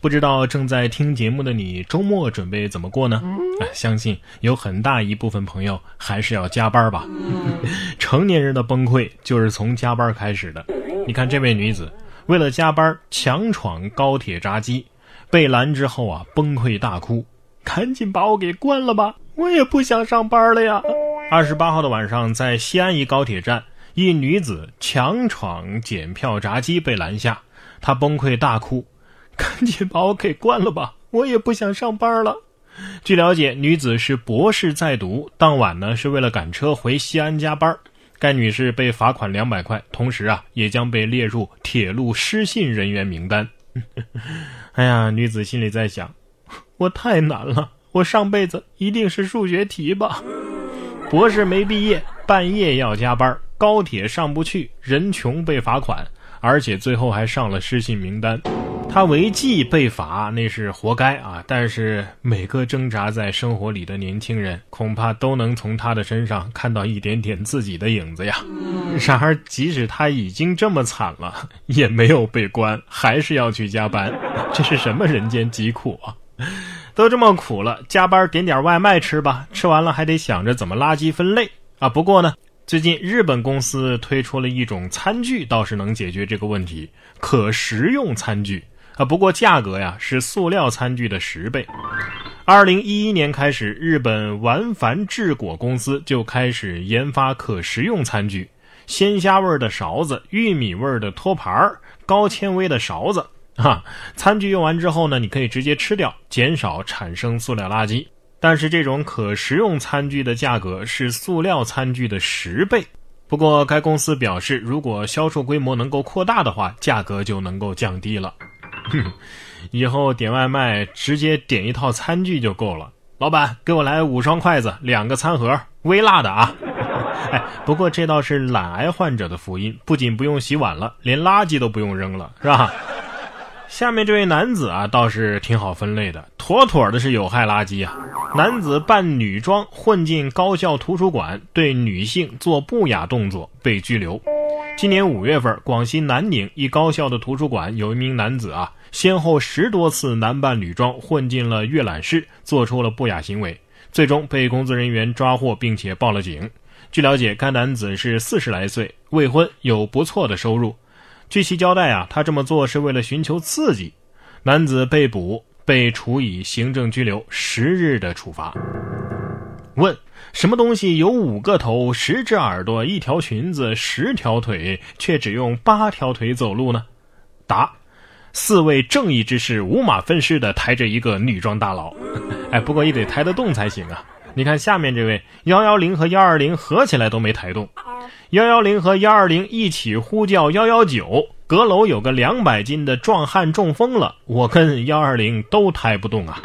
不知道正在听节目的你，周末准备怎么过呢？哎，相信有很大一部分朋友还是要加班吧。成年人的崩溃就是从加班开始的。你看这位女子，为了加班强闯高铁闸机，被拦之后啊，崩溃大哭：“赶紧把我给关了吧，我也不想上班了呀！”二十八号的晚上，在西安一高铁站，一女子强闯检票闸机被拦下，她崩溃大哭。赶紧把我给关了吧，我也不想上班了。据了解，女子是博士在读，当晚呢是为了赶车回西安加班。该女士被罚款两百块，同时啊也将被列入铁路失信人员名单。哎呀，女子心里在想：我太难了，我上辈子一定是数学题吧。博士没毕业，半夜要加班，高铁上不去，人穷被罚款，而且最后还上了失信名单。他违纪被罚，那是活该啊！但是每个挣扎在生活里的年轻人，恐怕都能从他的身上看到一点点自己的影子呀。然而，即使他已经这么惨了，也没有被关，还是要去加班，这是什么人间疾苦啊！都这么苦了，加班点点外卖吃吧，吃完了还得想着怎么垃圾分类啊。不过呢，最近日本公司推出了一种餐具，倒是能解决这个问题——可食用餐具。啊，不过价格呀是塑料餐具的十倍。二零一一年开始，日本丸繁制果公司就开始研发可食用餐具，鲜虾味的勺子、玉米味的托盘儿、高纤维的勺子。哈，餐具用完之后呢，你可以直接吃掉，减少产生塑料垃圾。但是这种可食用餐具的价格是塑料餐具的十倍。不过该公司表示，如果销售规模能够扩大的话，价格就能够降低了。以后点外卖直接点一套餐具就够了。老板，给我来五双筷子，两个餐盒，微辣的啊！哎，不过这倒是懒癌患者的福音，不仅不用洗碗了，连垃圾都不用扔了，是吧？下面这位男子啊，倒是挺好分类的，妥妥的是有害垃圾啊！男子扮女装混进高校图书馆，对女性做不雅动作，被拘留。今年五月份，广西南宁一高校的图书馆有一名男子啊，先后十多次男扮女装混进了阅览室，做出了不雅行为，最终被工作人员抓获，并且报了警。据了解，该男子是四十来岁，未婚，有不错的收入。据其交代啊，他这么做是为了寻求刺激。男子被捕，被处以行政拘留十日的处罚。问。什么东西有五个头、十只耳朵、一条裙子、十条腿，却只用八条腿走路呢？答：四位正义之士五马分尸的抬着一个女装大佬。哎，不过也得抬得动才行啊！你看下面这位幺幺零和幺二零合起来都没抬动，幺幺零和幺二零一起呼叫幺幺九，阁楼有个两百斤的壮汉中风了，我跟幺二零都抬不动啊！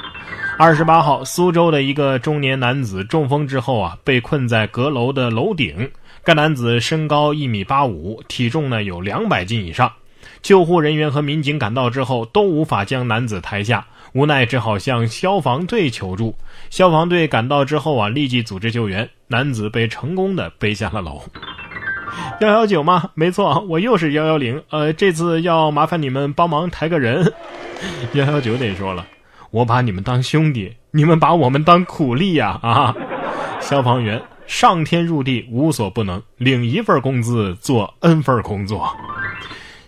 二十八号，苏州的一个中年男子中风之后啊，被困在阁楼的楼顶。该男子身高一米八五，体重呢有两百斤以上。救护人员和民警赶到之后，都无法将男子抬下，无奈只好向消防队求助。消防队赶到之后啊，立即组织救援，男子被成功的背下了楼。幺幺九吗？没错，我又是幺幺零。呃，这次要麻烦你们帮忙抬个人。幺幺九得说了。我把你们当兄弟，你们把我们当苦力呀！啊，消防员上天入地无所不能，领一份工资做 n 份工作。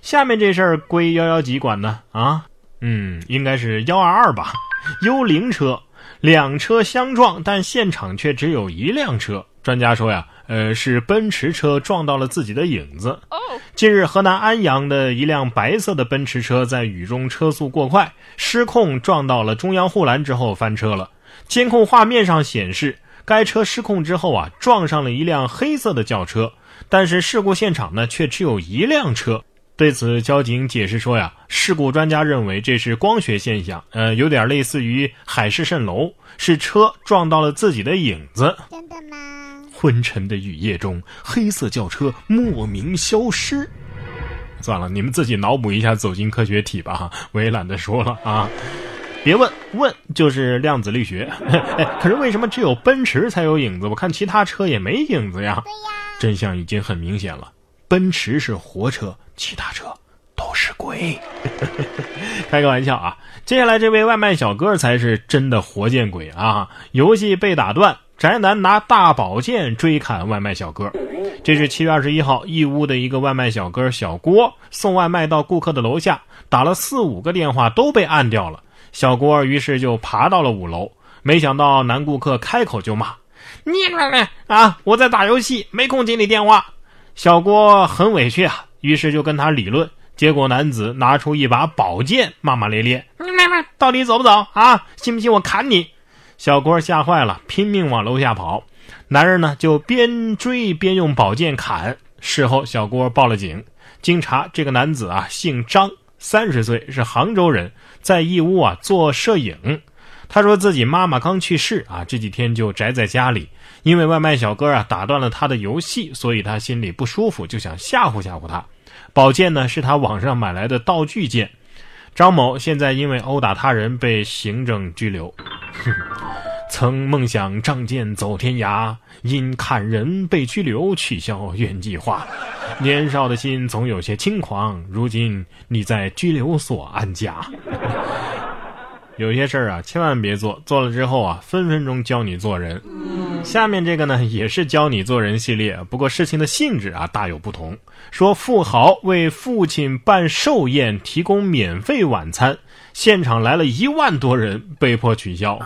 下面这事儿归幺幺几管呢？啊，嗯，应该是幺二二吧。幽灵车，两车相撞，但现场却只有一辆车。专家说呀。呃，是奔驰车撞到了自己的影子。近日，河南安阳的一辆白色的奔驰车在雨中车速过快，失控撞到了中央护栏之后翻车了。监控画面上显示，该车失控之后啊，撞上了一辆黑色的轿车，但是事故现场呢却只有一辆车。对此，交警解释说呀，事故专家认为这是光学现象，呃，有点类似于海市蜃楼，是车撞到了自己的影子。真的吗？昏沉的雨夜中，黑色轿车莫名消失。算了，你们自己脑补一下走进科学体吧，哈，我也懒得说了啊。别问，问就是量子力学。可是为什么只有奔驰才有影子？我看其他车也没影子呀。对呀，真相已经很明显了，奔驰是活车，其他车都是。鬼。开个玩笑啊！接下来这位外卖小哥才是真的活见鬼啊！游戏被打断，宅男拿大宝剑追砍外卖小哥。这是七月二十一号，义乌的一个外卖小哥小郭送外卖到顾客的楼下，打了四五个电话都被按掉了。小郭于是就爬到了五楼，没想到男顾客开口就骂：“你啊，我在打游戏，没空接你电话。”小郭很委屈啊，于是就跟他理论。结果男子拿出一把宝剑，骂骂咧咧：“到底走不走啊？信不信我砍你？”小郭吓坏了，拼命往楼下跑。男人呢就边追边用宝剑砍。事后，小郭报了警。经查，这个男子啊姓张，三十岁，是杭州人，在义乌啊做摄影。他说自己妈妈刚去世啊，这几天就宅在家里。因为外卖小哥啊打断了他的游戏，所以他心里不舒服，就想吓唬吓唬他。宝剑呢是他网上买来的道具剑。张某现在因为殴打他人被行政拘留。曾梦想仗剑走天涯，因砍人被拘留，取消原计划。年少的心总有些轻狂，如今你在拘留所安家。有些事儿啊，千万别做，做了之后啊，分分钟教你做人。下面这个呢，也是教你做人系列，不过事情的性质啊大有不同。说富豪为父亲办寿宴，提供免费晚餐，现场来了一万多人，被迫取消。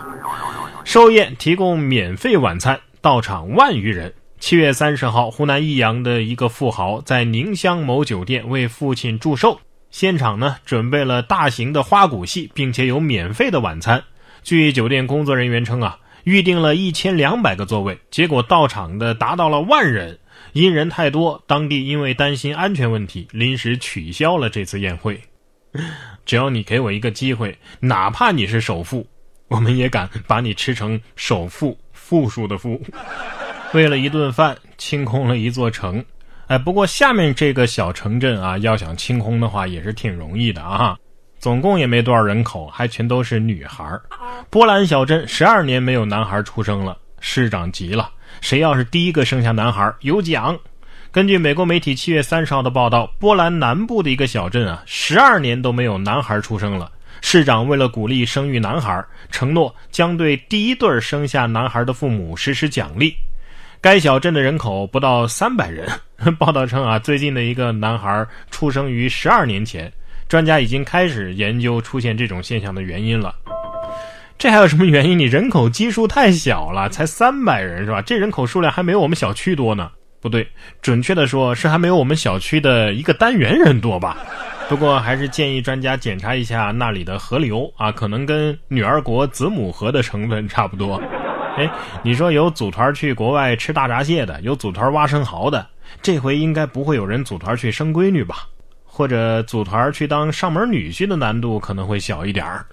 寿宴提供免费晚餐，到场万余人。七月三十号，湖南益阳的一个富豪在宁乡某酒店为父亲祝寿。现场呢准备了大型的花鼓戏，并且有免费的晚餐。据酒店工作人员称啊，预定了一千两百个座位，结果到场的达到了万人。因人太多，当地因为担心安全问题，临时取消了这次宴会。只要你给我一个机会，哪怕你是首富，我们也敢把你吃成首富，富庶的富。为了一顿饭，清空了一座城。哎，不过下面这个小城镇啊，要想清空的话也是挺容易的啊。总共也没多少人口，还全都是女孩波兰小镇十二年没有男孩出生了，市长急了，谁要是第一个生下男孩有奖。根据美国媒体七月三十号的报道，波兰南部的一个小镇啊，十二年都没有男孩出生了。市长为了鼓励生育男孩，承诺将对第一对生下男孩的父母实施奖励。该小镇的人口不到三百人。报道称啊，最近的一个男孩出生于十二年前，专家已经开始研究出现这种现象的原因了。这还有什么原因？你人口基数太小了，才三百人是吧？这人口数量还没有我们小区多呢。不对，准确的说是还没有我们小区的一个单元人多吧。不过还是建议专家检查一下那里的河流啊，可能跟女儿国子母河的成分差不多。哎，你说有组团去国外吃大闸蟹的，有组团挖生蚝的，这回应该不会有人组团去生闺女吧？或者组团去当上门女婿的难度可能会小一点儿。